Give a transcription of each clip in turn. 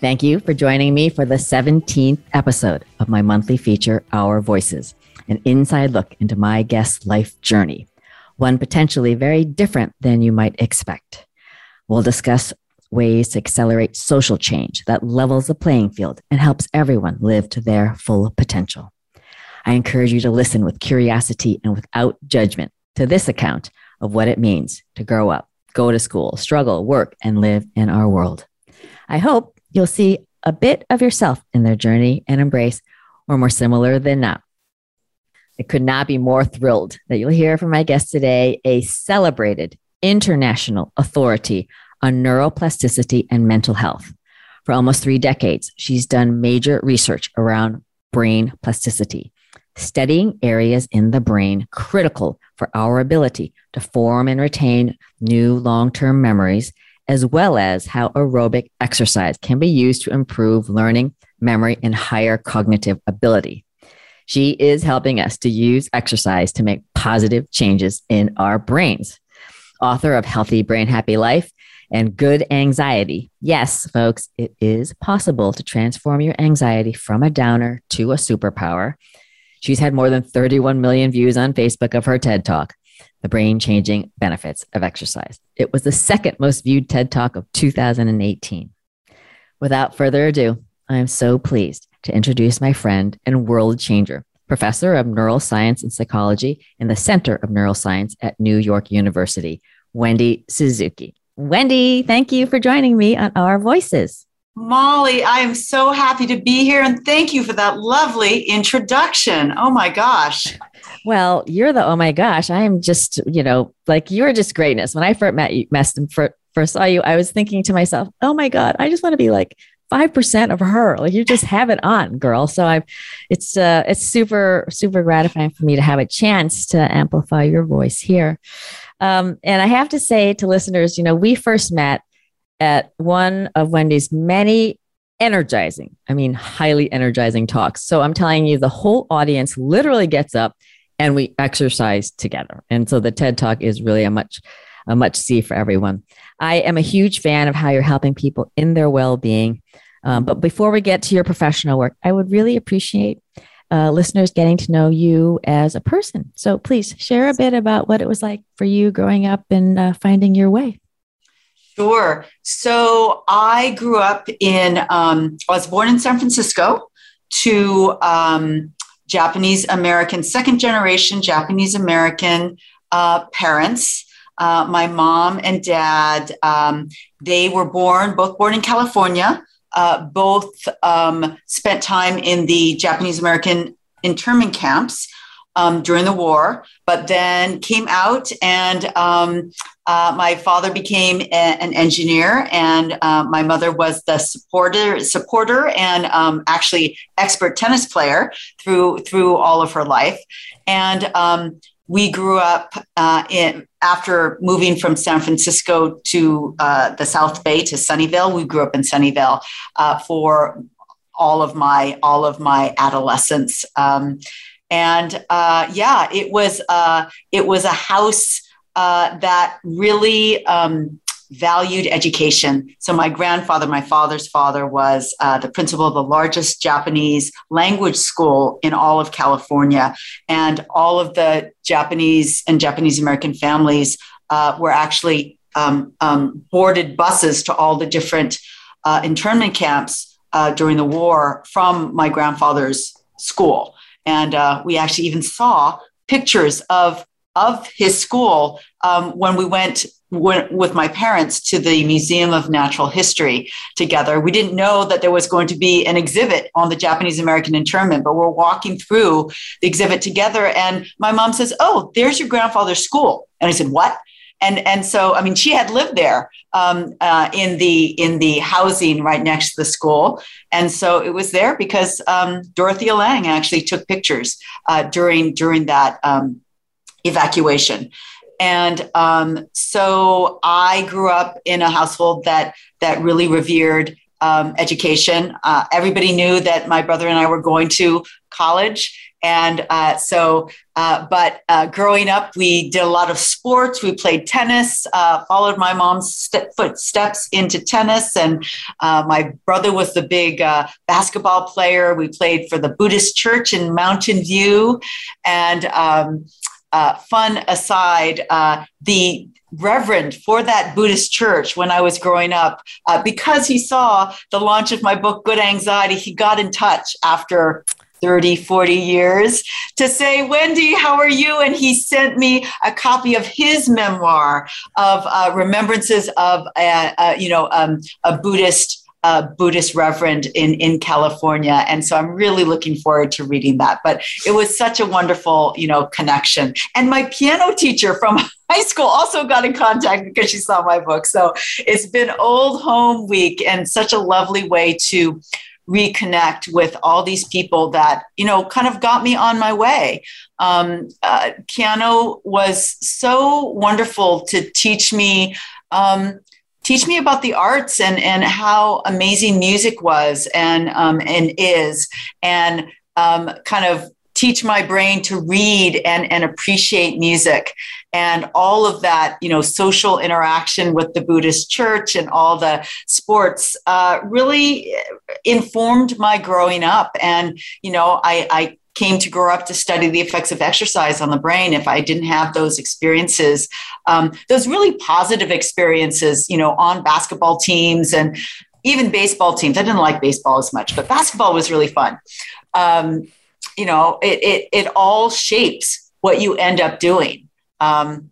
Thank you for joining me for the 17th episode of my monthly feature, Our Voices, an inside look into my guest's life journey, one potentially very different than you might expect. We'll discuss ways to accelerate social change that levels the playing field and helps everyone live to their full potential. I encourage you to listen with curiosity and without judgment to this account of what it means to grow up, go to school, struggle, work, and live in our world. I hope You'll see a bit of yourself in their journey and embrace, or more similar than not. I could not be more thrilled that you'll hear from my guest today, a celebrated international authority on neuroplasticity and mental health. For almost three decades, she's done major research around brain plasticity, studying areas in the brain critical for our ability to form and retain new long term memories as well as how aerobic exercise can be used to improve learning, memory, and higher cognitive ability. She is helping us to use exercise to make positive changes in our brains. Author of Healthy Brain Happy Life and Good Anxiety. Yes, folks, it is possible to transform your anxiety from a downer to a superpower. She's had more than 31 million views on Facebook of her TED Talk the brain changing benefits of exercise. It was the second most viewed TED Talk of 2018. Without further ado, I am so pleased to introduce my friend and world changer, professor of neuroscience and psychology in the Center of Neuroscience at New York University, Wendy Suzuki. Wendy, thank you for joining me on Our Voices. Molly, I am so happy to be here and thank you for that lovely introduction. Oh my gosh. Well, you're the oh my gosh. I am just, you know, like you're just greatness. When I first met you, first saw you, I was thinking to myself, oh my God, I just want to be like 5% of her. Like you just have it on, girl. So I've it's uh it's super, super gratifying for me to have a chance to amplify your voice here. Um, and I have to say to listeners, you know, we first met at one of Wendy's many energizing, I mean, highly energizing talks. So I'm telling you, the whole audience literally gets up and we exercise together. And so the TED Talk is really a much a much see for everyone. I am a huge fan of how you're helping people in their well-being. Um, but before we get to your professional work, I would really appreciate uh, listeners getting to know you as a person. So please share a bit about what it was like for you growing up and uh, finding your way. Sure. So I grew up in, um, I was born in San Francisco to um, Japanese American, second generation Japanese American uh, parents. Uh, my mom and dad, um, they were born, both born in California. Uh, both um, spent time in the Japanese American internment camps um, during the war, but then came out and um, uh, my father became a, an engineer, and uh, my mother was the supporter, supporter, and um, actually expert tennis player through through all of her life. And um, we grew up uh, in after moving from San Francisco to uh, the South Bay to Sunnyvale. We grew up in Sunnyvale uh, for all of my all of my adolescence. Um, and uh, yeah, it was it was a house uh, that really um, valued education. So, my grandfather, my father's father, was uh, the principal of the largest Japanese language school in all of California. And all of the Japanese and Japanese American families uh, were actually um, um, boarded buses to all the different uh, internment camps uh, during the war from my grandfather's school. And uh, we actually even saw pictures of of his school um, when we went with my parents to the Museum of Natural History together. We didn't know that there was going to be an exhibit on the Japanese American internment, but we're walking through the exhibit together. And my mom says, Oh, there's your grandfather's school. And I said, What? And and so I mean, she had lived there um, uh, in the in the housing right next to the school, and so it was there because um, Dorothea Lange actually took pictures uh, during during that um, evacuation. And um, so I grew up in a household that that really revered um, education. Uh, everybody knew that my brother and I were going to college. And uh, so, uh, but uh, growing up, we did a lot of sports. We played tennis, uh, followed my mom's st- footsteps into tennis. And uh, my brother was the big basketball player. We played for the Buddhist church in Mountain View. And um, fun aside, the reverend for that Buddhist church when I was growing up, uh, because he saw the launch of my book, Good Anxiety, he got in touch after 30, 40 years to say, Wendy, how are you? And he sent me a copy of his memoir of uh, remembrances of, uh, uh, you know, um, a Buddhist a Buddhist reverend in, in California. And so I'm really looking forward to reading that. But it was such a wonderful, you know, connection. And my piano teacher from high school also got in contact because she saw my book. So it's been old home week and such a lovely way to reconnect with all these people that you know kind of got me on my way. Um, uh, was so wonderful to teach me um, teach me about the arts and and how amazing music was and um, and is and um, kind of teach my brain to read and and appreciate music. And all of that you know social interaction with the buddhist church and all the sports uh, really informed my growing up. And you know i i came to grow up to study the effects of exercise on the brain. If i didn't have those experiences um, those really positive experiences you know on basketball teams and even baseball teams. I didn't like baseball as much but basketball was really fun. Um, you know it, it, it all shapes what you end up doing. Um,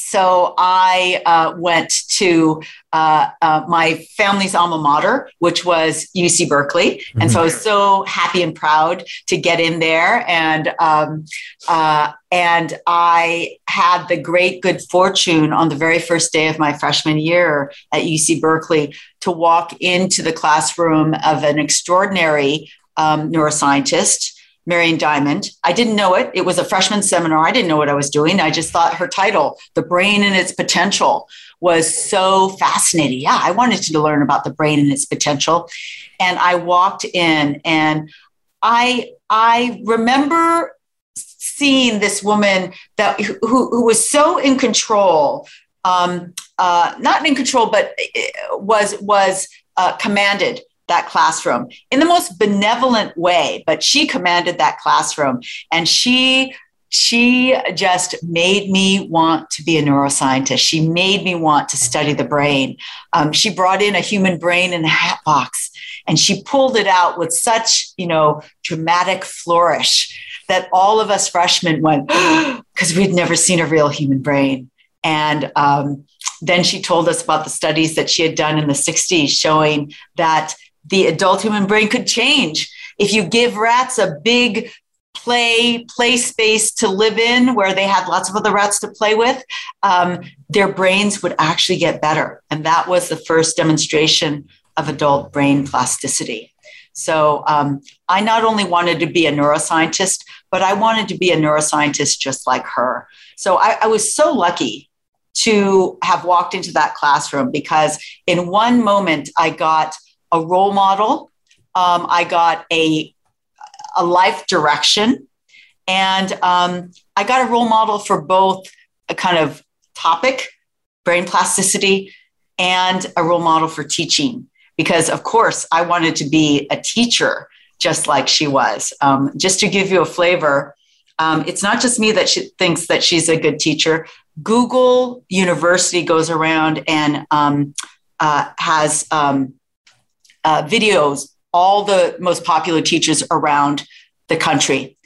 so I uh, went to uh, uh, my family's alma mater, which was UC Berkeley, mm-hmm. and so I was so happy and proud to get in there. And um, uh, and I had the great good fortune on the very first day of my freshman year at UC Berkeley to walk into the classroom of an extraordinary um, neuroscientist Marian Diamond. I didn't know it. It was a freshman seminar. I didn't know what I was doing. I just thought her title, The Brain and Its Potential, was so fascinating. Yeah, I wanted to learn about the brain and its potential. And I walked in and I I remember seeing this woman that who, who was so in control, um, uh, not in control, but was was uh, commanded that classroom in the most benevolent way, but she commanded that classroom and she she just made me want to be a neuroscientist. She made me want to study the brain. Um, she brought in a human brain in a hat box and she pulled it out with such, you know, dramatic flourish that all of us freshmen went, because we'd never seen a real human brain. And um, then she told us about the studies that she had done in the 60s showing that the adult human brain could change. If you give rats a big play play space to live in where they had lots of other rats to play with um, their brains would actually get better. And that was the first demonstration of adult brain plasticity. So um, i not only wanted to be a neuroscientist but i wanted to be a neuroscientist just like her. So I, I was so lucky to have walked into that classroom because in one moment i got a role model. Um, I got a, a life direction. And um, I got a role model for both a kind of topic, brain plasticity, and a role model for teaching. Because, of course, I wanted to be a teacher just like she was. Um, just to give you a flavor, um, it's not just me that she thinks that she's a good teacher. Google University goes around and um, uh, has um, uh, videos, all the most popular teachers around the country.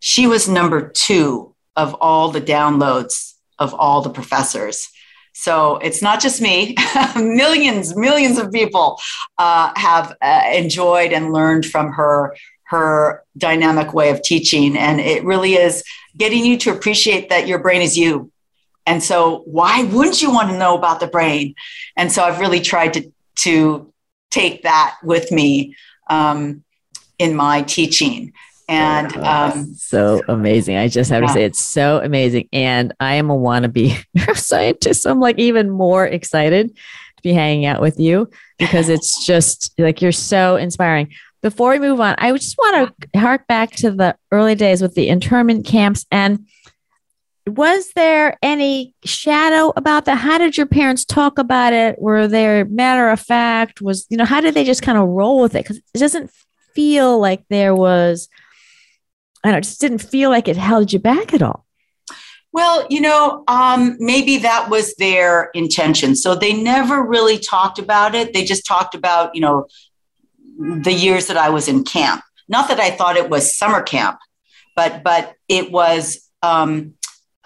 She was number two of all the downloads of all the professors. So it's not just me. millions, millions of people uh, have uh, enjoyed and learned from her her dynamic way of teaching, and it really is getting you to appreciate that your brain is you, and so why wouldn't you want to know about the brain? And so I've really tried to to take that with me um, in my teaching. And um, so amazing. I just have yeah. to say it's so amazing. And I am a wannabe scientist. So I'm like even more excited to be hanging out with you because it's just like you're so inspiring. Before we move on, I just want to hark back to the early days with the internment camps and was there any shadow about that? How did your parents talk about it? Were they matter of fact? Was, you know, how did they just kind of roll with it? Because it doesn't feel like there was, I don't know, it just didn't feel like it held you back at all. Well, you know, um, maybe that was their intention. So they never really talked about it. They just talked about, you know, the years that I was in camp. Not that I thought it was summer camp, but but it was um,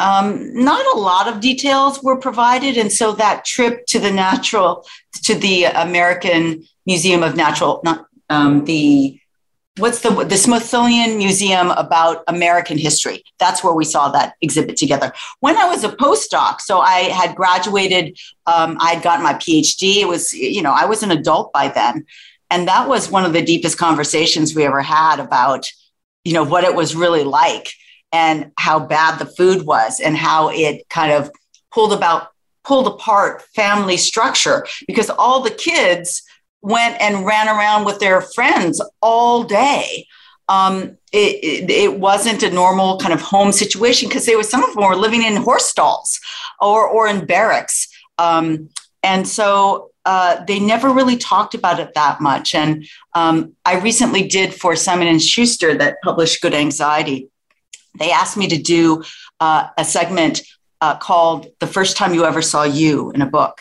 um, not a lot of details were provided, and so that trip to the natural to the American Museum of Natural, not um, the what's the the Smithsonian Museum about American history. That's where we saw that exhibit together. When I was a postdoc, so I had graduated, um, I had gotten my PhD. It was you know I was an adult by then, and that was one of the deepest conversations we ever had about you know what it was really like and how bad the food was and how it kind of pulled about pulled apart family structure. Because all the kids went and ran around with their friends all day. Um, it, it, it, wasn't a normal kind of home situation because they were some of them were living in horse stalls or, or in barracks. Um, and so uh, they never really talked about it that much. And um, i recently did for simon and schuster that published good anxiety they asked me to do uh, a segment uh, called "The First Time You Ever Saw You" in a book,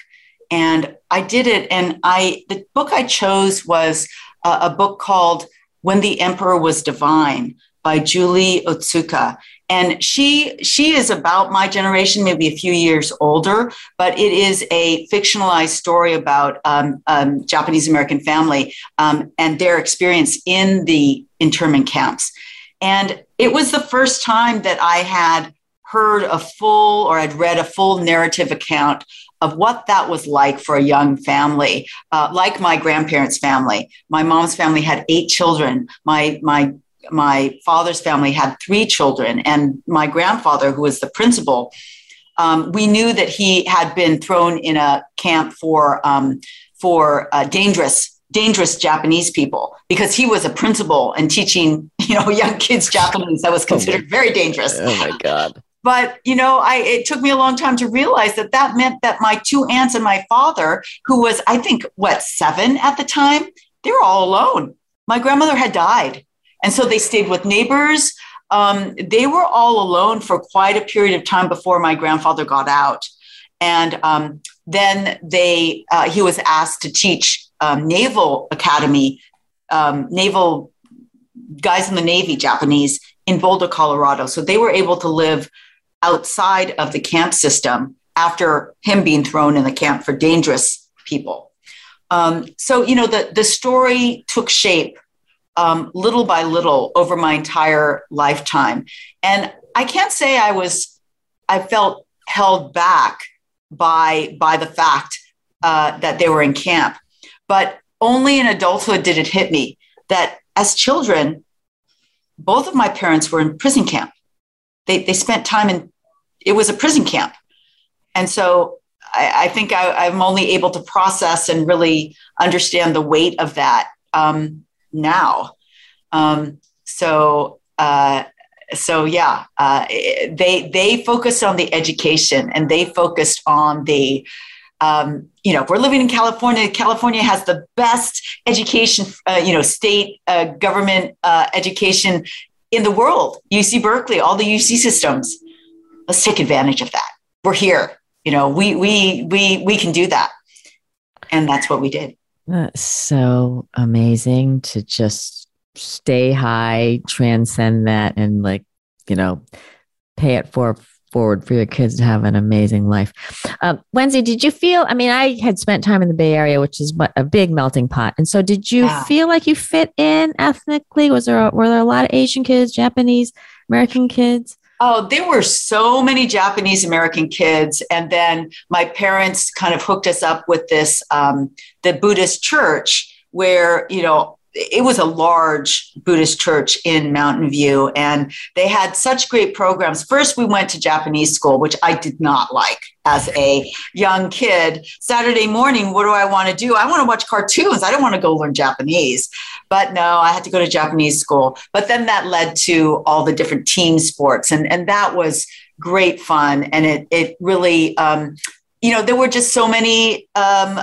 and I did it. And I the book I chose was uh, a book called "When the Emperor Was Divine" by Julie Otsuka. And she she is about my generation, maybe a few years older, but it is a fictionalized story about um, um, Japanese American family um, and their experience in the internment camps. And it was the first time that I had heard a full or I'd read a full narrative account of what that was like for a young family, uh, like my grandparents' family. My mom's family had eight children. My my my father's family had three children, and my grandfather, who was the principal, um, we knew that he had been thrown in a camp for um, for uh, dangerous dangerous Japanese people because he was a principal and teaching, you know, young kids Japanese that was oh considered oh very dangerous. Oh my God. But, you know, I, it took me a long time to realize that that meant that my two aunts and my father, who was, I think, what, seven at the time, they were all alone. My grandmother had died. And so they stayed with neighbors. Um, they were all alone for quite a period of time before my grandfather got out. And um, then they, uh, he was asked to teach um, Naval Academy, um, naval guys in the Navy, Japanese, in Boulder, Colorado. So they were able to live outside of the camp system after him being thrown in the camp for dangerous people. Um, so, you know, the, the story took shape um, little by little over my entire lifetime. And I can't say I was, I felt held back by, by the fact uh, that they were in camp. But only in adulthood did it hit me that as children, both of my parents were in prison camp. They, they spent time in, it was a prison camp. And so I, I think I, am only able to process and really understand the weight of that um, now. Um, so, uh, so yeah, uh, they they focused on the education and they focused on the um, you know, if we're living in California. California has the best education, uh, you know, state uh, government uh, education in the world. UC Berkeley, all the UC systems. Let's take advantage of that. We're here. You know, we we we we can do that, and that's what we did. That's so amazing to just stay high, transcend that, and like you know, pay it for forward for your kids to have an amazing life. Uh, Wendy, did you feel? I mean, I had spent time in the Bay Area, which is a big melting pot, and so did you yeah. feel like you fit in ethnically? Was there a, were there a lot of Asian kids, Japanese, American kids? Oh, there were so many Japanese American kids, and then my parents kind of hooked us up with this um, the Buddhist church where you know it was a large Buddhist church in Mountain View, and they had such great programs. First, we went to Japanese school, which I did not like as a young kid. Saturday morning, what do I want to do? I want to watch cartoons. I don't want to go learn Japanese. But no, I had to go to Japanese school. But then that led to all the different team sports, and, and that was great fun. And it, it really, um, you know, there were just so many um,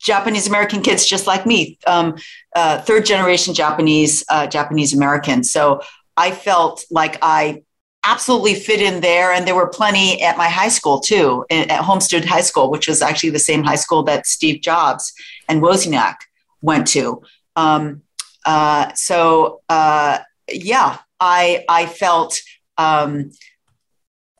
Japanese American kids just like me, um, uh, third generation Japanese uh, Japanese American. So I felt like I absolutely fit in there, and there were plenty at my high school too, at Homestead High School, which was actually the same high school that Steve Jobs and Wozniak went to. Um, uh, so uh, yeah, I I felt. Um,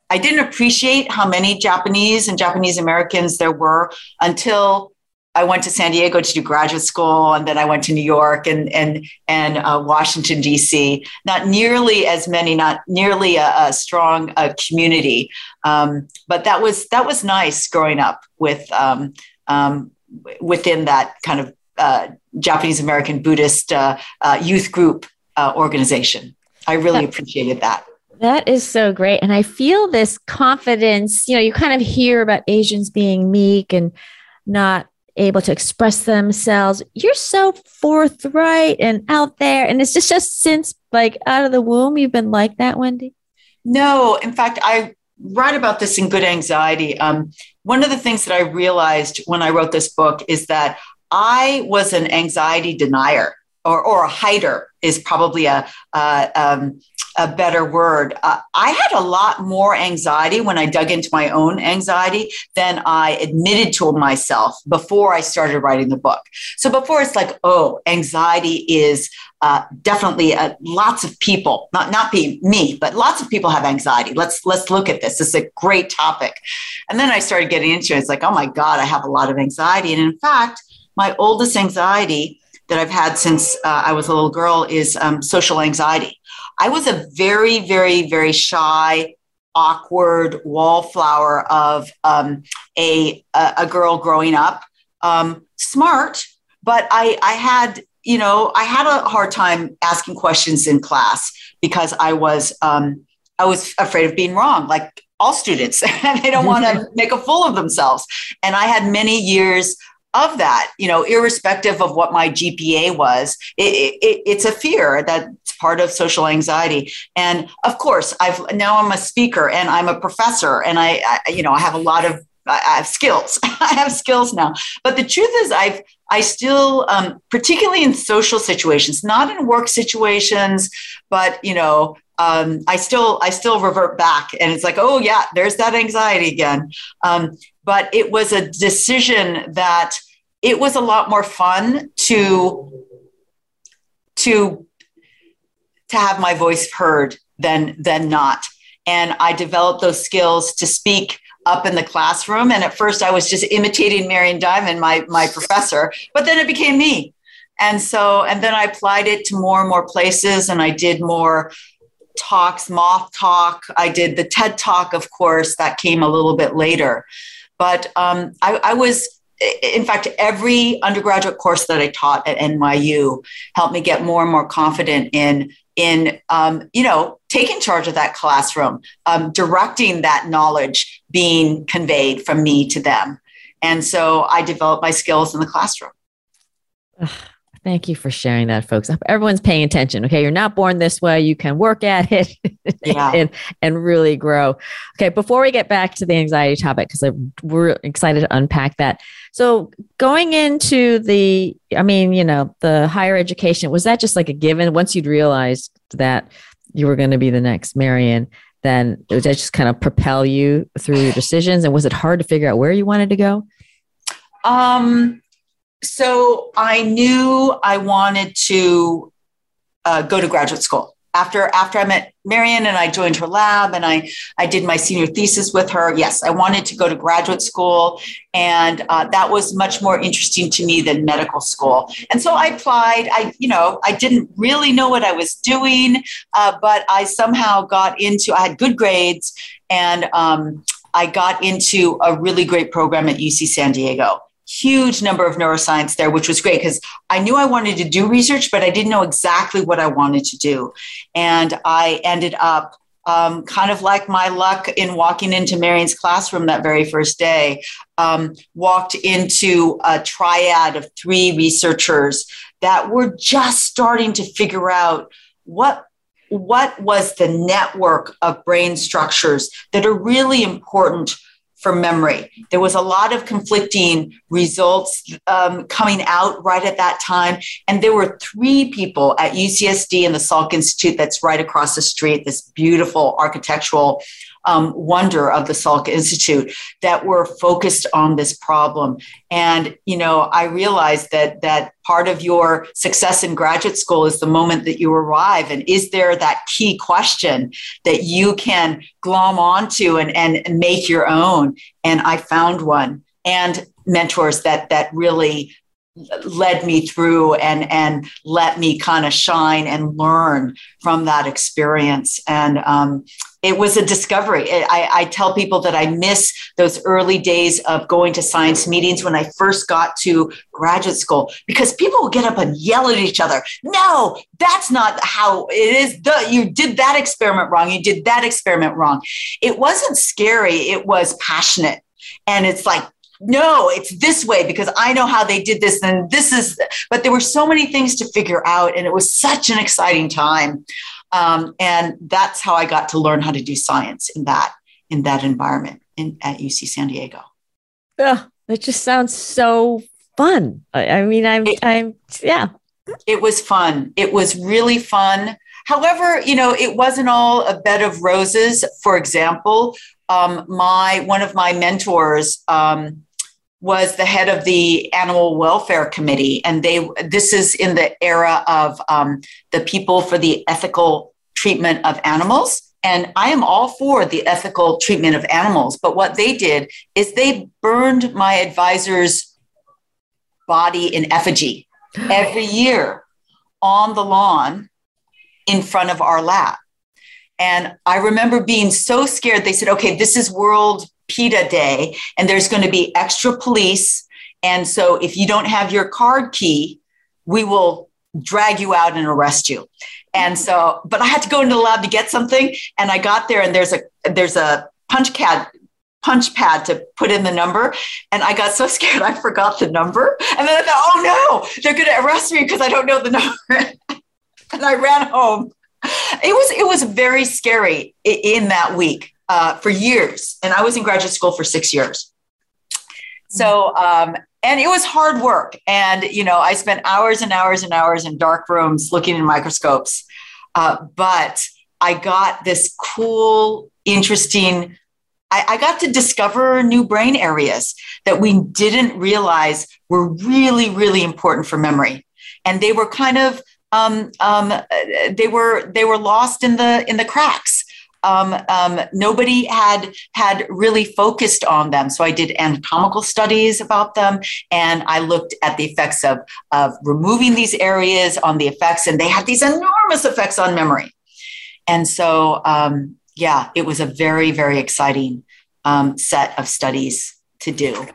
I didn't appreciate how many Japanese and Japanese Americans there were until I went to San Diego to do graduate school, and then I went to New York and and and uh, Washington D.C. Not nearly as many, not nearly a, a strong uh, community, um, but that was that was nice growing up with um, um, within that kind of uh, Japanese American Buddhist uh, uh, youth group uh, organization. I really appreciated that. That is so great, and I feel this confidence. You know, you kind of hear about Asians being meek and not able to express themselves. You're so forthright and out there. And it's just just since like out of the womb you've been like that, Wendy? No, in fact, I write about this in Good Anxiety. Um, one of the things that I realized when I wrote this book is that I was an anxiety denier or, or a hider is probably a, um, a better word. Uh, I had a lot more anxiety when I dug into my own anxiety than I admitted to myself before I started writing the book. So before it's like, oh, anxiety is uh, definitely uh, lots of people, not not be me, but lots of people have anxiety. Let's let's look at this. This is a great topic. And then I started getting into it. It's like, oh my God, I have a lot of anxiety. And in fact, my oldest anxiety that I've had since uh, I was a little girl is um, social anxiety. I was a very, very, very shy, awkward wallflower of um, a, a girl growing up. Um, smart, but I, I had, you know, I had a hard time asking questions in class because I was, um, I was afraid of being wrong, like all students. they don't want to make a fool of themselves. And I had many years of that, you know, irrespective of what my GPA was, it, it, it's a fear that's part of social anxiety. And of course, I've now I'm a speaker and I'm a professor, and I, I you know, I have a lot of I have skills. I have skills now. But the truth is, I've I still, um, particularly in social situations, not in work situations, but you know, um, I still I still revert back, and it's like, oh yeah, there's that anxiety again. Um, but it was a decision that it was a lot more fun to to to have my voice heard than than not. And i developed those skills to speak up in the classroom. And at first i was just imitating marian diamond my my professor but then it became me. And so and then i applied it to more and more places and i did more talks moth talk. I did the ted talk of course that came a little bit later but um, I, I was in fact, every undergraduate course that I taught at NYU helped me get more and more confident in in um, you know taking charge of that classroom, um, directing that knowledge being conveyed from me to them, and so I developed my skills in the classroom. Thank you for sharing that, folks. Everyone's paying attention. Okay. You're not born this way. You can work at it yeah. and, and really grow. Okay. Before we get back to the anxiety topic, because we're excited to unpack that. So, going into the, I mean, you know, the higher education, was that just like a given once you'd realized that you were going to be the next Marian? Then did that just kind of propel you through your decisions? And was it hard to figure out where you wanted to go? Um, so I knew I wanted to uh, go to graduate school. after after I met Marian and I joined her lab and I I did my senior thesis with her. Yes, I wanted to go to graduate school, and uh, that was much more interesting to me than medical school. And so I applied. I you know I didn't really know what I was doing, uh, but I somehow got into. I had good grades, and um, I got into a really great program at UC San Diego huge number of neuroscience there, which was great because I knew I wanted to do research, but I didn't know exactly what I wanted to do. And I ended up um, kind of like my luck in walking into Marian's classroom that very first day, um, walked into a triad of three researchers that were just starting to figure out what what was the network of brain structures that are really important for memory. There was a lot of conflicting results um, coming out right at that time. And there were three people at UCSD and the Salk Institute, that's right across the street, this beautiful architectural um, wonder of the Salk Institute that were focused on this problem. And you know, I realized that that part of your success in graduate school is the moment that you arrive. And is there that key question that you can glom onto and, and make your own? And I found one. And mentors that that really led me through and and let me kind of shine and learn from that experience and um, it was a discovery. I, I, tell people that i miss those early days of going to science meetings when i first got to graduate school because people would get up and yell at each other no that's not how it is. The, you did that experiment wrong. You did that experiment wrong. It wasn't scary. It was passionate. And it's like no, it's this way because I know how they did this and this is, but there were so many things to figure out and it was such an exciting time. Um, and that's how I got to learn how to do science in that, in that environment in, at UC San Diego. Yeah, that just sounds so fun. I, I mean, I'm, it, I'm, yeah. It was fun. It was really fun. However, you know, it wasn't all a bed of roses. For example, um, my one of my mentors um, was the head of the animal welfare committee and they this is in the era of um, the people for the ethical treatment of animals and i am all for the ethical treatment of animals but what they did is they burned my advisor's body in effigy every year on the lawn in front of our lab. And i remember being so scared. They said okay this is world PETA Day, and there's going to be extra police. And so if you don't have your card key, we will drag you out and arrest you. And so, but I had to go into the lab to get something, and I got there, and there's a there's a punch card punch pad to put in the number. And I got so scared I forgot the number. And then I thought, oh no, they're going to arrest me because I don't know the number. and I ran home. It was it was very scary in that week uh, for years, and I was in graduate school for six years. So, um, and it was hard work, and you know, I spent hours and hours and hours in dark rooms looking in microscopes. Uh, but I got this cool, interesting. I, I got to discover new brain areas that we didn't realize were really, really important for memory, and they were kind of um, um, they were they were lost in the in the cracks um, um, nobody had had really focused on them. So I did anatomical studies about them, and I looked at the effects of of removing these areas on the effects, and they had these enormous effects on memory. And so, um, yeah, it was a very very exciting um, set of studies to do.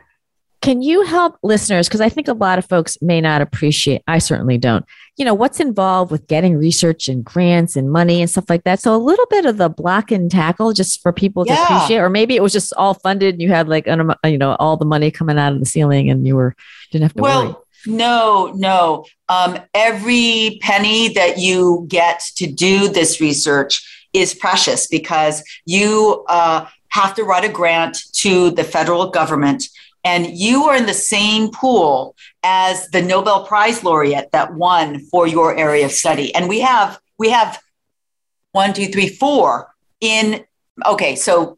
Can you help listeners? Because I think a lot of folks may not appreciate, I certainly don't, you know, what's involved with getting research and grants and money and stuff like that. So a little bit of the block and tackle just for people to yeah. appreciate, or maybe it was just all funded and you had like, you know, all the money coming out of the ceiling and you were, didn't have to well, worry. No, no. Um, every penny that you get to do this research is precious because you uh, have to write a grant to the federal government and you are in the same pool as the Nobel Prize laureate that won for your area of study. And we have we have one, two, three, four in okay, so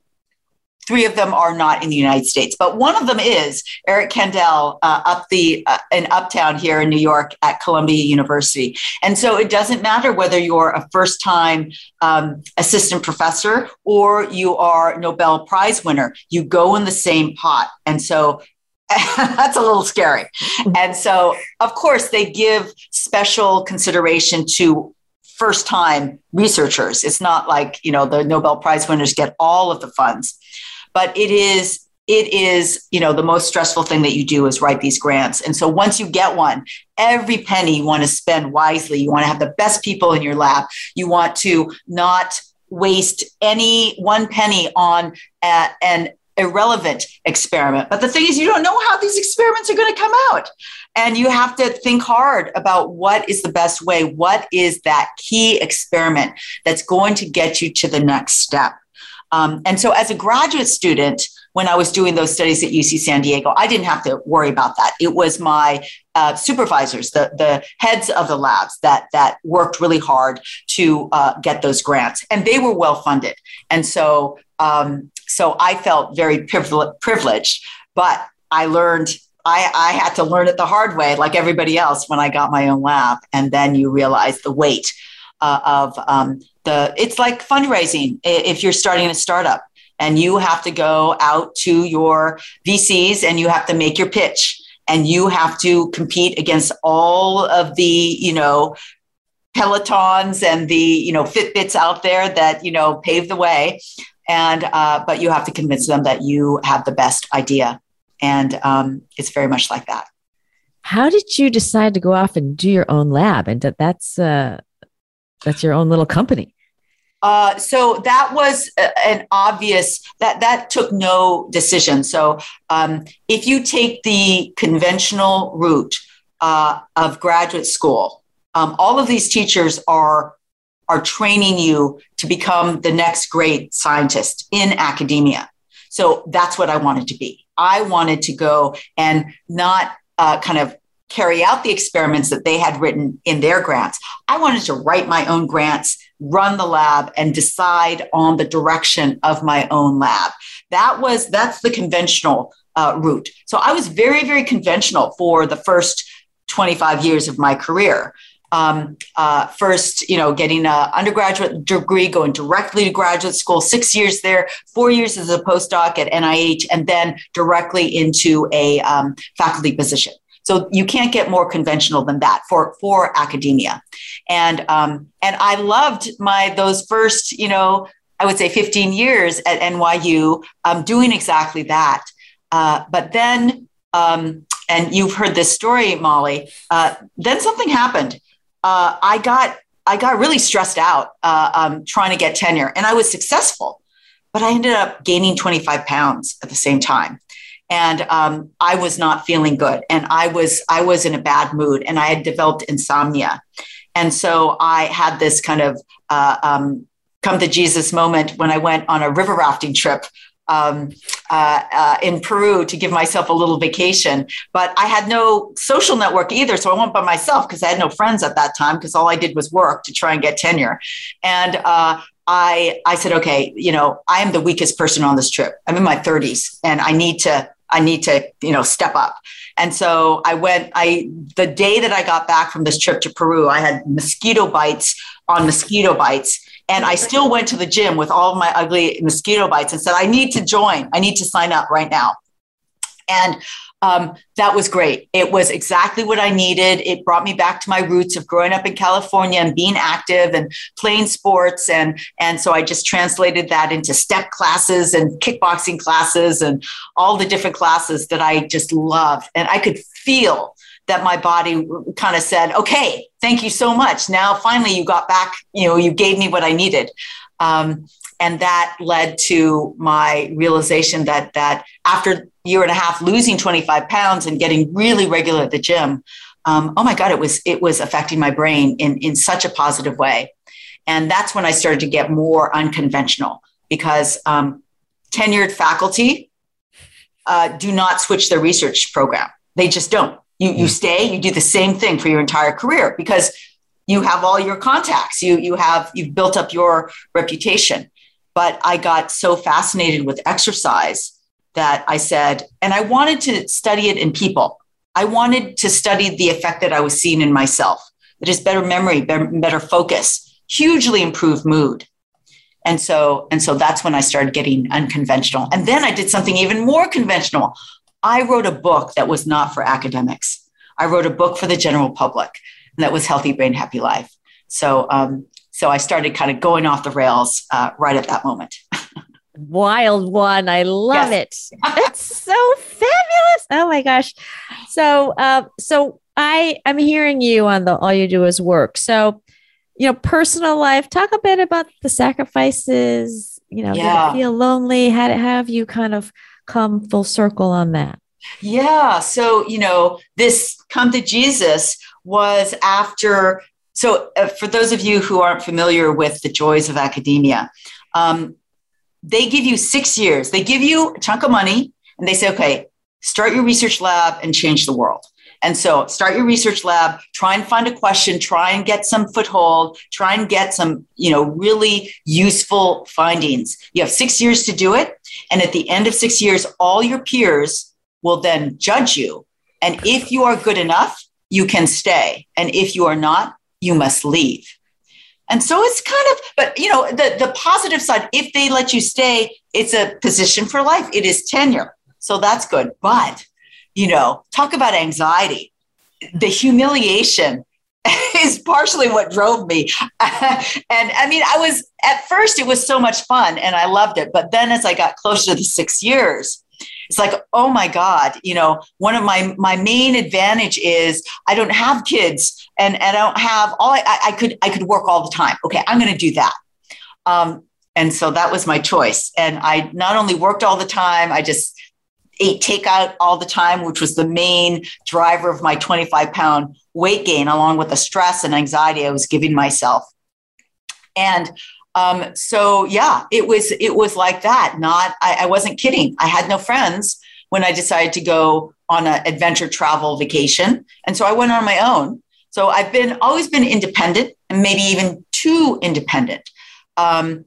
three of them are not in the United States, but one of them is Eric Kandel uh, up the uh, in Uptown here in New York at Columbia University. And so it doesn't matter whether you're a first time um, assistant professor or you are Nobel Prize winner, you go in the same pot. And so that's a little scary. Mm-hmm. And so, of course, they give special consideration to first time researchers. It's not like, you know, the Nobel Prize winners get all of the funds, but it is it is you know the most stressful thing that you do is write these grants and so once you get one every penny you want to spend wisely you want to have the best people in your lab you want to not waste any one penny on a, an irrelevant experiment. But the thing is, you don't know how these experiments are going to come out. And you have to think hard about what is the best way, what is that key experiment that's going to get you to the next step. Um, and so, as a graduate student, when I was doing those studies at UC San Diego, I didn't have to worry about that. It was my uh, supervisors, the, the heads of the labs that, that worked really hard to uh, get those grants, and they were well funded. And so um, so I felt very privileged, but I learned I, I, had to learn it the hard way, like everybody else, when I got my own lab. And then you realize the weight uh, of um, the. It's like fundraising if you're starting a startup, and you have to go out to your VCs and you have to make your pitch, and you have to compete against all of the you know pelotons and the you know fitbits out there that you know pave the way and uh, but you have to convince them that you have the best idea. And um, it's very much like that. How did you decide to go off and do your own lab? And that that's uh, that's your own little company. Uh, so that was an obvious that that took no decision. So um, if you take the conventional route uh, of graduate school, um, all of these teachers are are training you to become the next great scientist in academia. So that's what I wanted to be. I wanted to go and not uh, kind of carry out the experiments that they had written in their grants. I wanted to write my own grants, run the lab, and decide on the direction of my own lab. That was that's the conventional uh, route. So I was very very conventional for the first 25 years of my career um, uh, first, you know, getting an undergraduate degree, going directly to graduate school, six years there, four years as a postdoc at NIH, and then directly into a um, faculty position. So you can't get more conventional than that for for academia, and um, and I loved my those first, you know, I would say 15 years at NYU, um, doing exactly that. Uh, but then, um, and you've heard this story, Molly. Uh, then something happened uh, I got I got really stressed out uh, um, trying to get tenure, and I was successful, but I ended up gaining 25 pounds at the same time, and um, I was not feeling good, and I was I was in a bad mood, and I had developed insomnia, and so I had this kind of uh, um, come to Jesus moment when I went on a river rafting trip um, uh, uh, in Peru to give myself a little vacation. But I had no social network either. So I went by myself because I had no friends at that time because all I did was work to try and get tenure. And uh, I, I said, okay, you know, I am the weakest person on this trip. I'm in my 30s and I need to, I need to, you know, step up. And so I went, I, the day that I got back from this trip to Peru, I had mosquito bites on mosquito bites and I still went to the gym with all of my ugly mosquito bites and said, I need to join. I need to sign up right now. And um, that was great. It was exactly what I needed. It brought me back to my roots of growing up in California and being active and playing sports. And, and so I just translated that into step classes and kickboxing classes and all the different classes that I just loved. And I could feel that my body kind of said, okay, thank you so much. Now, finally, you got back, you know, you gave me what I needed. Um, and that led to my realization that that after a year and a half losing 25 pounds and getting really regular at the gym, um, oh my God, it was it was affecting my brain in, in such a positive way. And that's when I started to get more unconventional because um, tenured faculty uh, do not switch their research program. They just don't. You, you stay, you do the same thing for your entire career because you have all your contacts, you, you have, you've built up your reputation. but I got so fascinated with exercise that I said, and I wanted to study it in people. I wanted to study the effect that I was seeing in myself. That is better memory, better, better focus, hugely improved mood. And so, and so that's when I started getting unconventional. And then I did something even more conventional. I wrote a book that was not for academics. I wrote a book for the general public, and that was Healthy Brain, Happy Life. So, um, so I started kind of going off the rails uh, right at that moment. Wild one. I love yes. it. It's so fabulous. Oh my gosh. So, uh, so I I'm hearing you on the all you do is work. So, you know, personal life. Talk a bit about the sacrifices. You know, yeah. feel lonely? How, how have you kind of come full circle on that? Yeah. So, you know, this come to Jesus was after. So, uh, for those of you who aren't familiar with the joys of academia, um, they give you six years. They give you a chunk of money and they say, okay, start your research lab and change the world. And so start your research lab, try and find a question, try and get some foothold, try and get some, you know, really useful findings. You have six years to do it. And at the end of six years, all your peers will then judge you. And if you are good enough, you can stay. And if you are not, you must leave. And so it's kind of, but you know, the, the positive side, if they let you stay, it's a position for life. It is tenure. So that's good. But, you know, talk about anxiety. The humiliation is partially what drove me. and I mean, I was at first, it was so much fun and I loved it. But then as I got closer to the six years, it's like oh my god you know one of my my main advantage is i don't have kids and, and i don't have all I, I could i could work all the time okay i'm going to do that um, and so that was my choice and i not only worked all the time i just ate takeout all the time which was the main driver of my 25 pound weight gain along with the stress and anxiety i was giving myself and um, so yeah, it was it was like that. Not I, I wasn't kidding. I had no friends when I decided to go on an adventure travel vacation, and so I went on my own. So I've been always been independent, and maybe even too independent. Um,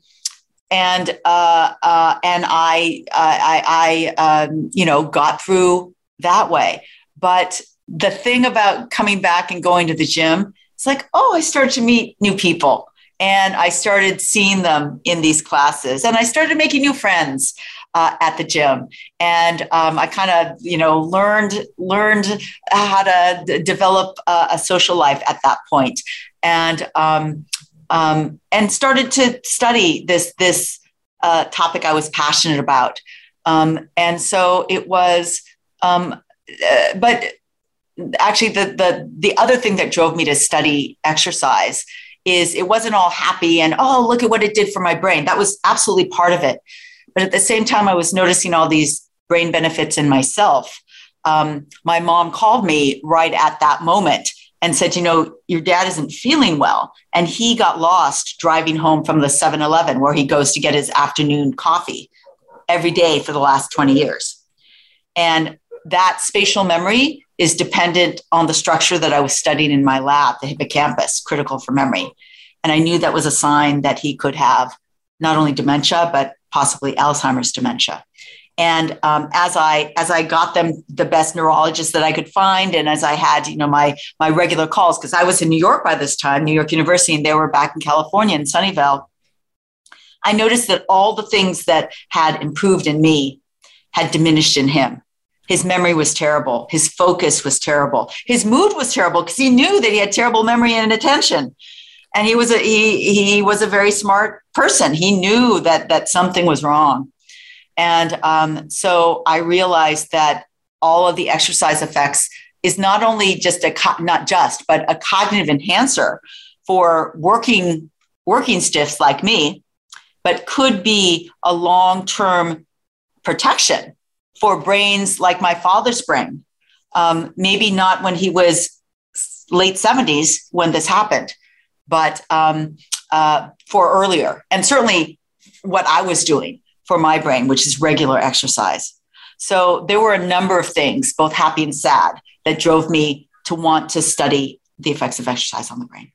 and uh, uh, and I I, I um, you know got through that way. But the thing about coming back and going to the gym, it's like oh, I started to meet new people and I started seeing them in these classes, and I started making new friends. Uh, at the gym, and um, I kind of, you know, learned learned how to d- develop a, a, social life at that point, and um, um, and started to study this this uh, topic I was passionate about, um, and so it was. Um, uh, but actually, the the the other thing that drove me to study exercise is it wasn't all happy and oh look at what it did for my brain. That was absolutely part of it. But at the same time i was noticing all these brain benefits in myself. Um, my mom called me right at that moment and said you know your dad isn't feeling well and he got lost driving home from the 7-eleven where he goes to get his afternoon coffee every day for the last 20 years and that spatial memory is dependent on the structure that I was studying in my lab, the hippocampus, critical for memory. And I knew that was a sign that he could have not only dementia, but possibly Alzheimer's dementia. And um, as I as I got them the best neurologists that I could find, and as I had you know my my regular calls because I was in New York by this time, New York University, and they were back in California in Sunnyvale. I noticed that all the things that had improved in me had diminished in him. His memory was terrible. His focus was terrible. His mood was terrible because he knew that he had terrible memory and attention. And he was a he he was a very smart person. He knew that that something was wrong. And um, so I realized that all of the exercise effects is not only just a not just but a cognitive enhancer for working working stiffs like me, but could be a long term protection for brains like my father's brain. Um, maybe not when he was late 70s when this happened, but um, uh, for earlier. And certainly what I was doing for my brain, which is regular exercise. So there were a number of things, both happy and sad, that drove me to want to study the effects of exercise on the brain.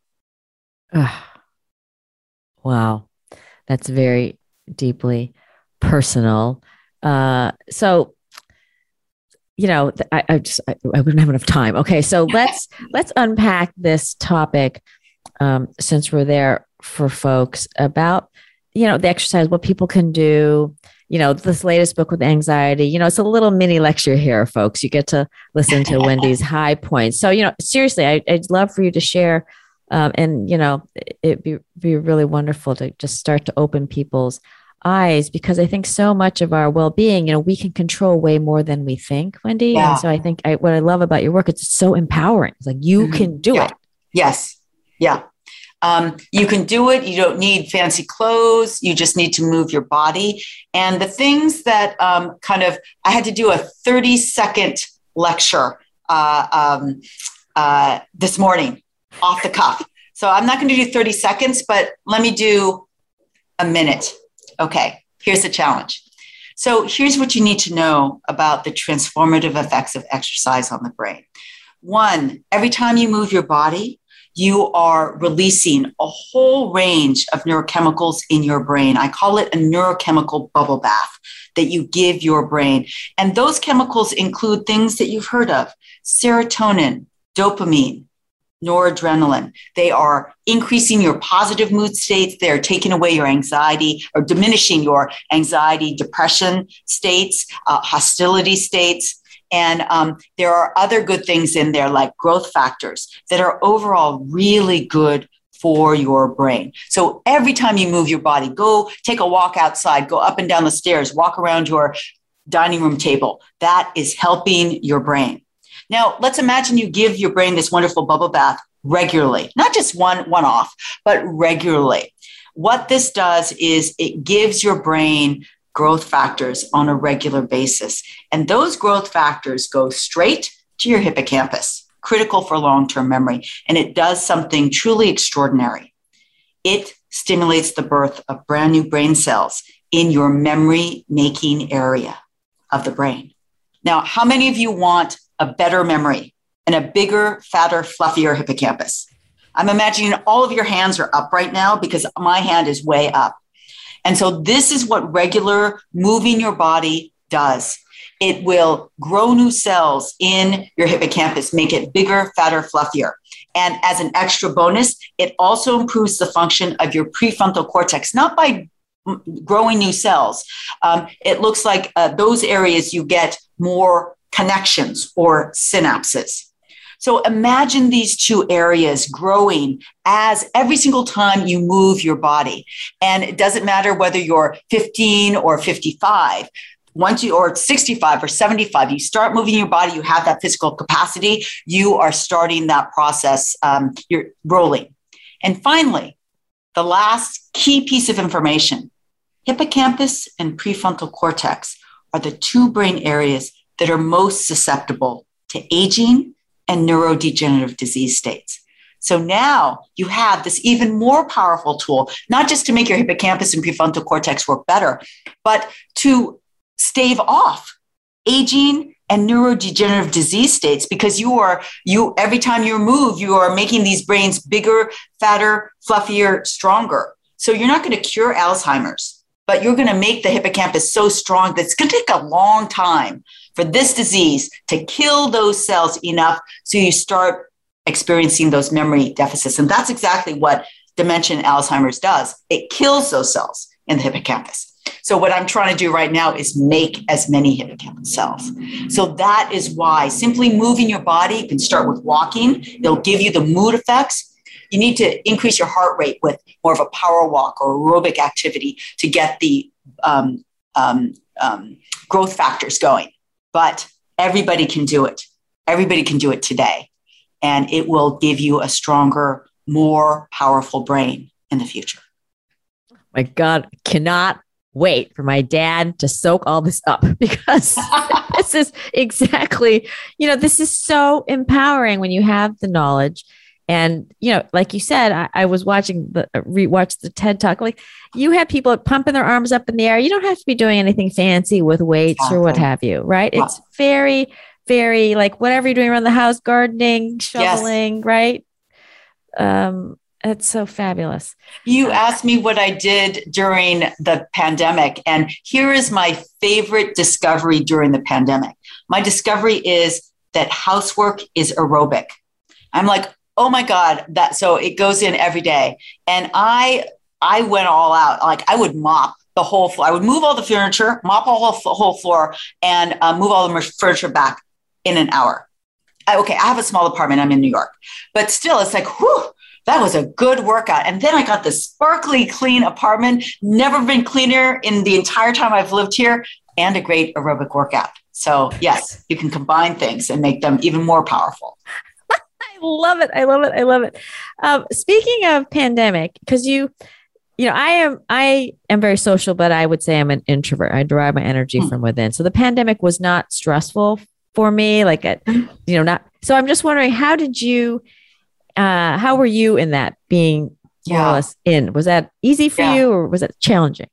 wow. That's very deeply personal. Uh, so, you know, I, I just I, I, wouldn't have enough time. Okay, so let's let's unpack this topic um, since we're there for folks about you know the exercise, what people can do. You know, this latest book with anxiety. You know, it's a little mini lecture here, folks. You get to listen to Wendy's high points. So, you know, seriously, I, I'd love for you to share um, and you know it'd be be really wonderful to just start to open people's eyes because I think so much of our well-being, you know, we can control way more than we think, Wendy. Yeah. And so I think I, what I love about your work, it's so empowering. It's like you mm-hmm. can do yeah. it. Yes. Yeah. Um, you can do it. You don't need fancy clothes. You just need to move your body. And the things that um, kind of, I had to do a 30 second lecture uh, um, uh, this morning off the cuff. So I'm not going to do 30 seconds, but let me do a minute. Okay, here's the challenge. So here's what you need to know about the transformative effects of exercise on the brain. One, every time you move your body, you are releasing a whole range of neurochemicals in your brain. I call it a neurochemical bubble bath that you give your brain. And those chemicals include things that you've heard of serotonin, dopamine, noradrenaline. They are increasing your positive mood states. They're taking away your anxiety or diminishing your anxiety, depression states, uh, hostility states. And um, there are other good things in there, like growth factors, that are overall really good for your brain. So every time you move your body, go take a walk outside, go up and down the stairs, walk around your dining room table. That is helping your brain. Now, let's imagine you give your brain this wonderful bubble bath regularly, not just one one off, but regularly. What this does is it gives your brain growth factors on a regular basis. And those growth factors go straight to your hippocampus, critical for long term memory. And it does something truly extraordinary. It stimulates the birth of brand new brain cells in your memory making area of the brain. Now, how many of you want a better memory, and a bigger, fatter, fluffier hippocampus. I'm imagining all of your hands are up right now because my hand is way up. And so this is what regular moving your body does. It will grow new cells in your hippocampus, make it bigger, fatter, fluffier. And as an extra bonus, it also improves the function of your prefrontal cortex, not by growing new cells. Um, it looks like uh, those areas you get more connections or synapses. So imagine these two areas growing as every single time you move your body. And it doesn't matter whether you're 15 or 55. Once you, or 65 or 75, you start moving your body, you have that physical capacity, you are starting that process, um, you're rolling. And finally, the last key piece of information hippocampus and prefrontal cortex are the two brain areas that are most susceptible to aging and neurodegenerative disease states. So now you have this even more powerful tool, not just to make your hippocampus and prefrontal cortex work better, but to stave off aging and neurodegenerative disease states because you are you every time you move you are making these brains bigger fatter fluffier stronger so you're not going to cure alzheimer's but you're going to make the hippocampus so strong that it's going to take a long time for this disease to kill those cells enough so you start experiencing those memory deficits. And that's exactly what dementia and Alzheimer's does it kills those cells in the hippocampus. So, what I'm trying to do right now is make as many hippocampus cells. So, that is why simply moving your body, you can start with walking, it'll give you the mood effects. You need to increase your heart rate with more of a power walk or aerobic activity to get the um, um, um, growth factors going but everybody can do it. Everybody can do it today. And it will give you a stronger, more powerful brain in the future. My God, cannot wait for my dad to soak all this up because this is exactly, you know, this is so empowering when you have the knowledge and you know, like you said, I, I was watching the uh, rewatch the TED talk. Like you have people pumping their arms up in the air. You don't have to be doing anything fancy with weights exactly. or what have you, right? Yeah. It's very, very like whatever you're doing around the house, gardening, shoveling, yes. right? Um, That's so fabulous. You asked me what I did during the pandemic, and here is my favorite discovery during the pandemic. My discovery is that housework is aerobic. I'm like, oh my God, that so it goes in every day. And I I went all out. Like I would mop the whole floor. I would move all the furniture, mop all the whole floor, and uh, move all the furniture back in an hour. I, okay, I have a small apartment. I'm in New York, but still, it's like, whew, that was a good workout. And then I got this sparkly clean apartment, never been cleaner in the entire time I've lived here, and a great aerobic workout. So, yes, you can combine things and make them even more powerful. I love it. I love it. I love it. Um, speaking of pandemic, because you, you know, I am I am very social, but I would say I'm an introvert. I derive my energy mm. from within. So the pandemic was not stressful for me. Like, it, you know, not. So I'm just wondering, how did you uh, how were you in that being yeah. more or less in? Was that easy for yeah. you or was it challenging?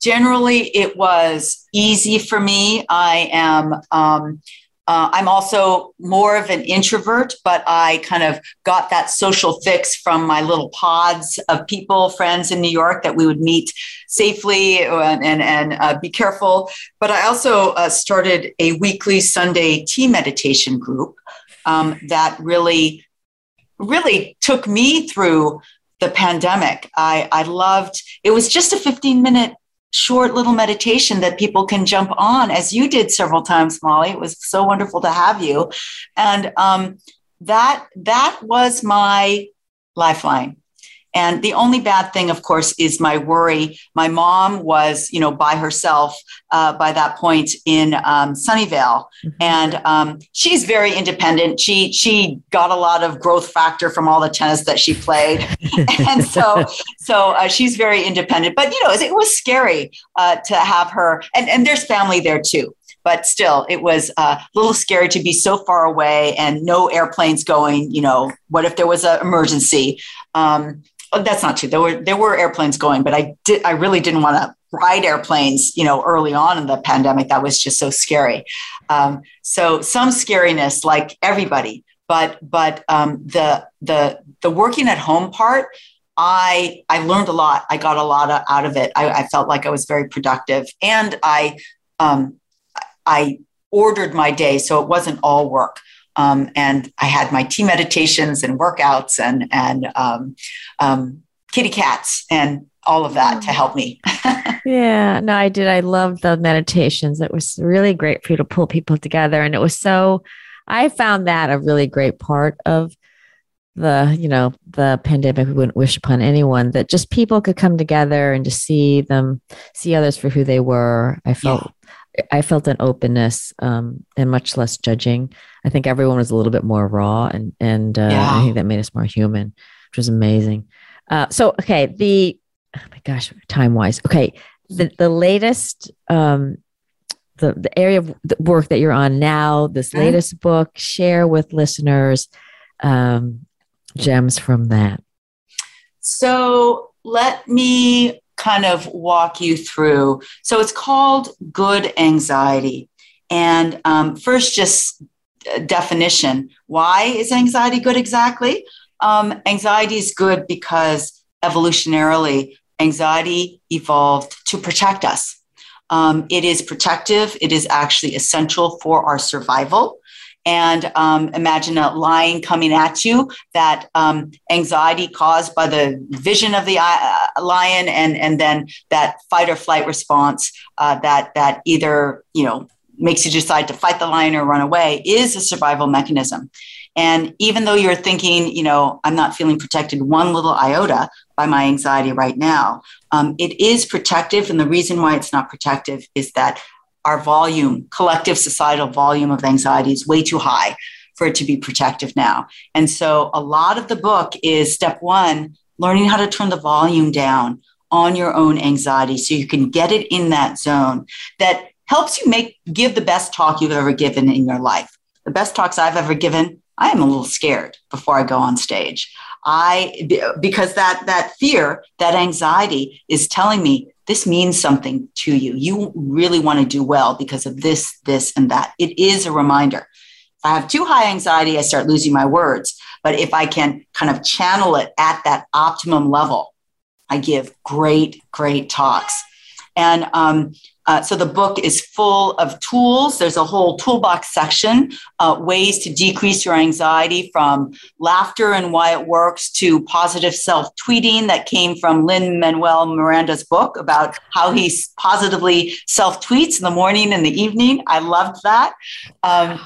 Generally, it was easy for me. I am. Um, uh, I'm also more of an introvert, but I kind of got that social fix from my little pods of people, friends in New York that we would meet safely and, and, and uh, be careful. But I also uh, started a weekly Sunday tea meditation group um, that really, really took me through the pandemic. I, I loved it was just a 15 minute short little meditation that people can jump on as you did several times molly. It was so wonderful to have you. And um, that that was my lifeline and the only bad thing, of course, is my worry. My mom was, you know, by herself uh, by that point in um, Sunnyvale, mm-hmm. and um, she's very independent. She she got a lot of growth factor from all the tennis that she played, and so so uh, she's very independent. But you know, it was scary uh, to have her, and and there's family there too but still it was uh, a little scary to be so far away and no airplanes going you know what if there was an emergency um, oh, that's not true. There were there were airplanes going, but I did I really didn't want to ride airplanes. You know, early on in the pandemic, that was just so scary. Um, so some scariness, like everybody, but but um, the the the working at home part. I I learned a lot. I got a lot of, out of it. I, I, felt like I was very productive, and I um, I ordered my day so it wasn't all work. Um, and I had my tea meditations and workouts and and um, um, kitty cats and all of that to help me. yeah, no, I did. I loved the meditations. It was really great for you to pull people together, and it was so. I found that a really great part of the you know the pandemic we wouldn't wish upon anyone that just people could come together and just see them see others for who they were i felt I felt an openness um, and much less judging. I think everyone was a little bit more raw, and and uh, yeah. I think that made us more human, which was amazing. Uh, so okay, the oh my gosh, time wise, okay, the the latest um, the the area of the work that you're on now, this mm-hmm. latest book, share with listeners um, gems from that. So let me kind of walk you through. So it's called good anxiety. And um, first, just definition why is anxiety good exactly? Um, anxiety is good because evolutionarily, anxiety evolved to protect us. Um, it is protective, it is actually essential for our survival and um, imagine a lion coming at you that um, anxiety caused by the vision of the uh, lion and and then that fight or flight response uh, that that either you know makes you decide to fight the lion or run away is a survival mechanism. And even though you're thinking you know i'm not feeling protected one little iota by my anxiety right now um, it is protective. And the reason why it's not protective is that our volume, collective societal volume of anxiety is way too high for it to be protective now. And so a lot of the book is step one, learning how to turn the volume down on your own anxiety so you can get it in that zone that helps you make give the best talk you've ever given in your life. The best talks I've ever given, I am a little scared before I go on stage. I because that that fear, that anxiety is telling me this means something to you. You really want to do well because of this, this, and that. It is a reminder. If I have too high anxiety, I start losing my words. but if I can kind of channel it at that optimum level, I give great, great talks. And um, uh, so the book is full of tools. There's a whole toolbox section, uh, ways to decrease your anxiety from laughter and why it works to positive self tweeting that came from Lin Manuel Miranda's book about how he positively self tweets in the morning and the evening. I loved that. Um,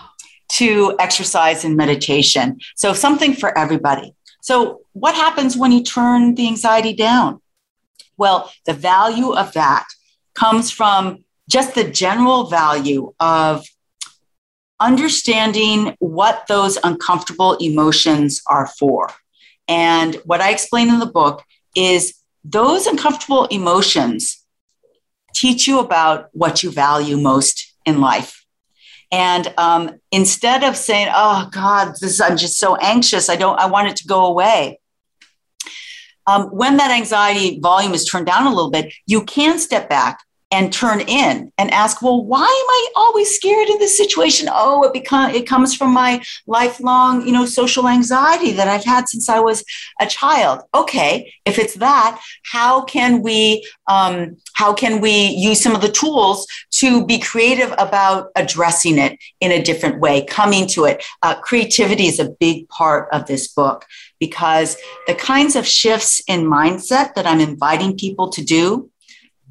to exercise and meditation. So something for everybody. So what happens when you turn the anxiety down? Well, the value of that comes from just the general value of understanding what those uncomfortable emotions are for. And what I explain in the book is those uncomfortable emotions teach you about what you value most in life. And um, instead of saying, "Oh God, this I'm just so anxious. I don't. I want it to go away," um, when that anxiety volume is turned down a little bit, you can step back and turn in and ask, well, why am I always scared in this situation? Oh, it become it comes from my lifelong, you know, social anxiety that I've had since I was a child. Okay, if it's that, how can we um, how can we use some of the tools to be creative about addressing it in a different way, coming to it? Uh, creativity is a big part of this book because the kinds of shifts in mindset that I'm inviting people to do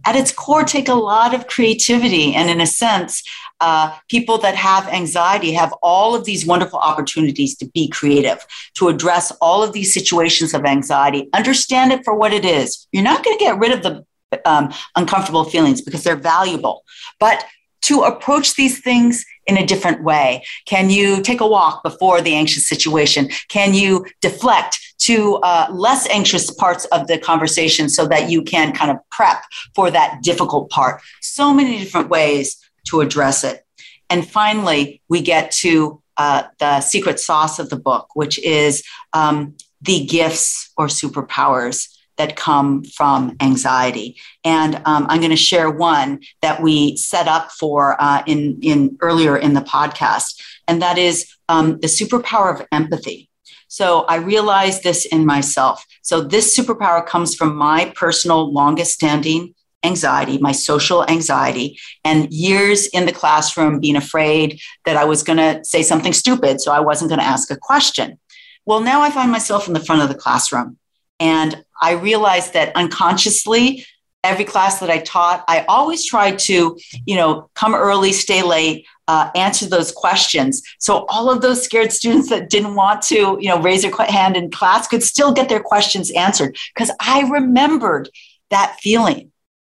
at its core take a lot of creativity. And in a sense, uh, people that have anxiety have all of these wonderful opportunities to be creative, to address all of these situations of anxiety, understand it for what it is. You're not going to get rid of the um, uncomfortable feelings because they're valuable, but to approach these things in a different way? Can you take a walk before the anxious situation? Can you deflect to uh, less anxious parts of the conversation so that you can kind of prep for that difficult part? So many different ways to address it. And finally, we get to uh, the secret sauce of the book, which is um, the gifts or superpowers that come from anxiety. And um, I'm going to share one that we set up for uh, in, in earlier in the podcast, and that is um, the superpower of empathy. So I realized this in myself. So this superpower comes from my personal longest standing anxiety, my social anxiety, and years in the classroom being afraid that I was going to say something stupid. So I wasn't going to ask a question. Well, now I find myself in the front of the classroom and I realized that unconsciously, every class that I taught, I always tried to, you know, come early, stay late, uh, answer those questions. So all of those scared students that didn't want to, you know, raise their hand in class could still get their questions answered because I remembered that feeling.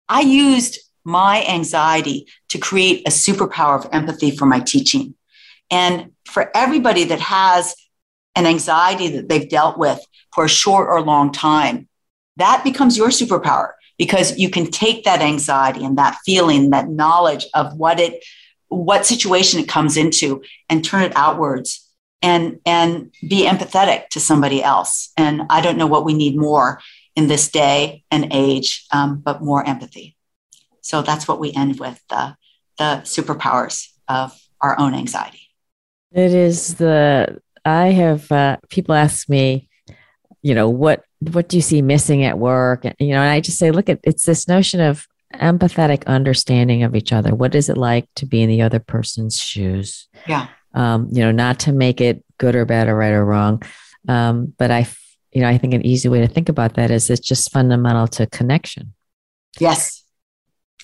I used my anxiety to create a superpower of empathy for my teaching. And for everybody that has an anxiety that they've dealt with for a short or long time, that becomes your superpower because you can take that anxiety and that feeling, that knowledge of what it, what situation it comes into and turn it outwards and, and be empathetic to somebody else. And I don't know what we need more in this day and age, um, but more empathy. So that's what we end with the, the superpowers of our own anxiety. It is the, I have uh, people ask me, you know what what do you see missing at work and you know and i just say look at it's this notion of empathetic understanding of each other what is it like to be in the other person's shoes yeah um, you know not to make it good or bad or right or wrong um, but i you know i think an easy way to think about that is it's just fundamental to connection yes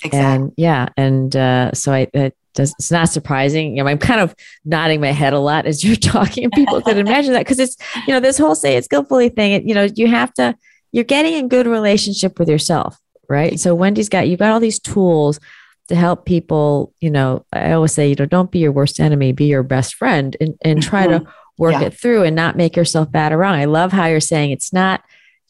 exactly and yeah and uh, so i it, does, it's not surprising. You know, I'm kind of nodding my head a lot as you're talking. People could imagine that because it's, you know, this whole say it skillfully thing. It, you know, you have to, you're getting in good relationship with yourself, right? So Wendy's got, you've got all these tools to help people. You know, I always say, you know, don't be your worst enemy, be your best friend, and and try mm-hmm. to work yeah. it through and not make yourself bad or wrong. I love how you're saying it's not,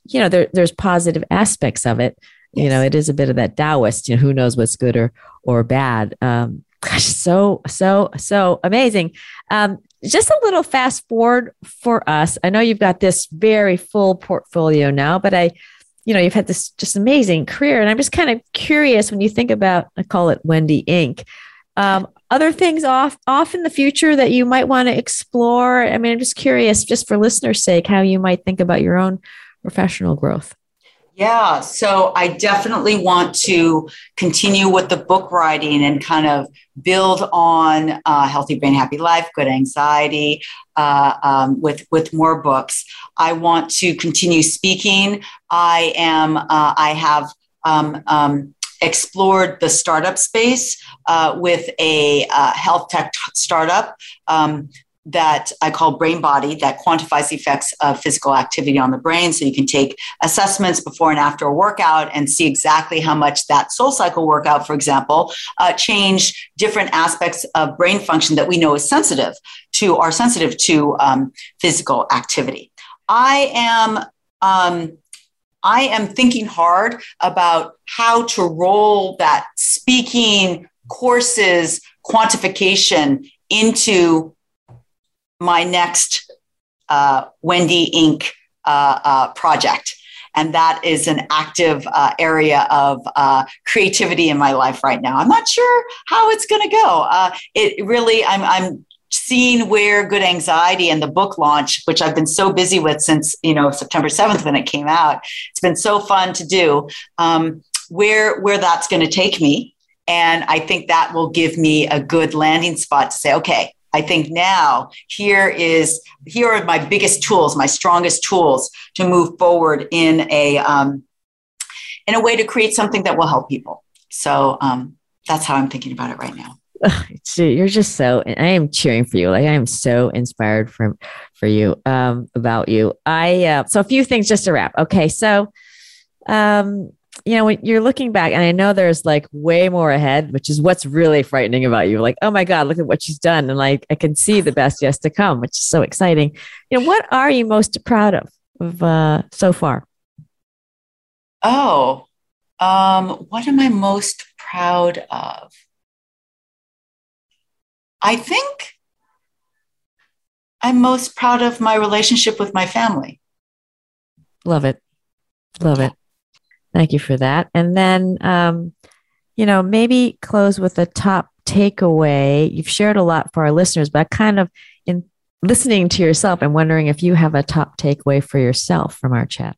you know, there, there's positive aspects of it. Yes. You know, it is a bit of that Taoist. You know, who knows what's good or or bad. Um, gosh, so, so, so amazing. Um, just a little fast forward for us. I know you've got this very full portfolio now, but I, you know, you've had this just amazing career. And I'm just kind of curious when you think about, I call it Wendy Inc. Um, other things off off in the future that you might want to explore? I mean, I'm just curious, just for listeners' sake, how you might think about your own professional growth. Yeah, so I definitely want to continue with the book writing and kind of build on uh, healthy brain, happy life, good anxiety uh, um, with with more books. I want to continue speaking. I am. Uh, I have. Um, um, explored the startup space uh, with a uh, health tech startup um, that I call Brain Body that quantifies the effects of physical activity on the brain. So you can take assessments before and after a workout and see exactly how much that SoulCycle workout, for example, uh, change different aspects of brain function that we know is sensitive to are sensitive to um, physical activity. I am um, I am thinking hard about how to roll that speaking courses quantification into my next uh, Wendy Inc. Uh, uh, project. And that is an active uh, area of uh, creativity in my life right now. I'm not sure how it's going to go. Uh, it really, I'm, I'm seeing where good anxiety and the book launch which i've been so busy with since you know september 7th when it came out it's been so fun to do um, where where that's going to take me and i think that will give me a good landing spot to say okay I think now here is here are my biggest tools, my strongest tools to move forward in a um, in a way to create something that will help people. So um, that's how I'm thinking about it right now. You're just so. I am cheering for you. Like I am so inspired from for you um, about you. I uh, so a few things just to wrap. Okay, so um, you know, when you're looking back, and I know there's like way more ahead, which is what's really frightening about you. Like, oh my God, look at what she's done. And like, I can see the best yet to come, which is so exciting. You know, what are you most proud of, of uh, so far? Oh, um, what am I most proud of? I think I'm most proud of my relationship with my family. Love it. Love it. Thank you for that. And then, um, you know, maybe close with a top takeaway. You've shared a lot for our listeners, but kind of in listening to yourself, I'm wondering if you have a top takeaway for yourself from our chat.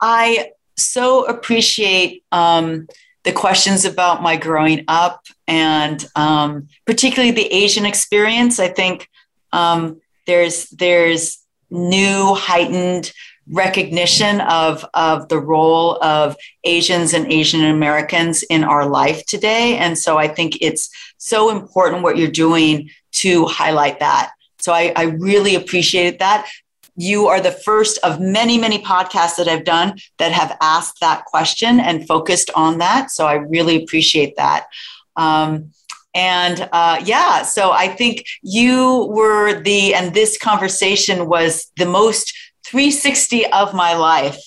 I so appreciate um, the questions about my growing up and um, particularly the Asian experience. I think um, there's there's new heightened recognition of, of the role of Asians and Asian Americans in our life today. And so I think it's so important what you're doing to highlight that. So I, I really appreciated that. You are the first of many, many podcasts that I've done that have asked that question and focused on that. So I really appreciate that. Um, and uh, yeah, so I think you were the, and this conversation was the most 360 of my life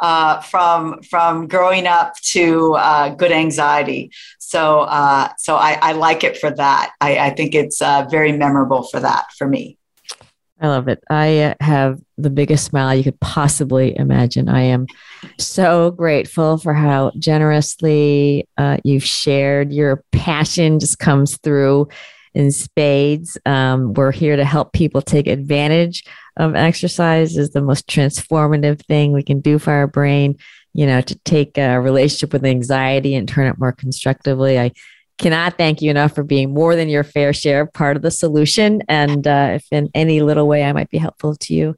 uh, from from growing up to uh, good anxiety. So uh, so I, I, like it for that. I, I think it's uh, very memorable for that for me. I love it. I uh, have the biggest smile you could possibly imagine. I am so grateful for how generously uh, you've shared. Your passion just comes through in spades. Um, we're here to help people take advantage of exercise is the most transformative thing we can do for our brain, you know, to take a relationship with anxiety and turn it more constructively. I cannot thank you enough for being more than your fair share part of the solution. And uh, if in any little way I might be helpful to you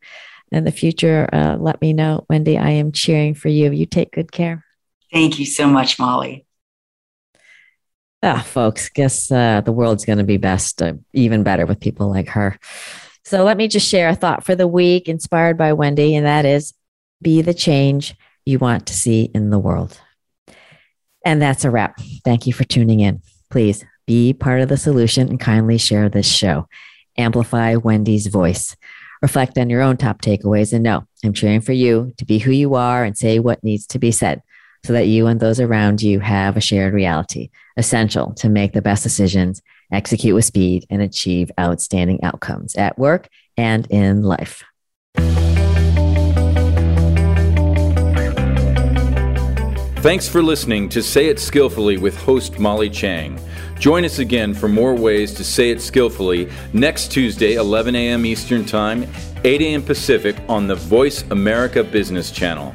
in the future, uh, let me know. Wendy, I am cheering for you. You take good care. Thank you so much, Molly. Ah, folks, guess uh, the world's going to be best, uh, even better with people like her. So let me just share a thought for the week inspired by Wendy, and that is be the change you want to see in the world. And that's a wrap. Thank you for tuning in. Please be part of the solution and kindly share this show. Amplify Wendy's voice. Reflect on your own top takeaways and know I'm cheering for you to be who you are and say what needs to be said so that you and those around you have a shared reality, essential to make the best decisions execute with speed, and achieve outstanding outcomes at work and in life. Thanks for listening to Say It Skillfully with host Molly Tschang. Join us again for more ways to say it skillfully next Tuesday, 11 a.m. Eastern Time, 8 a.m. Pacific on the Voice America Business Channel.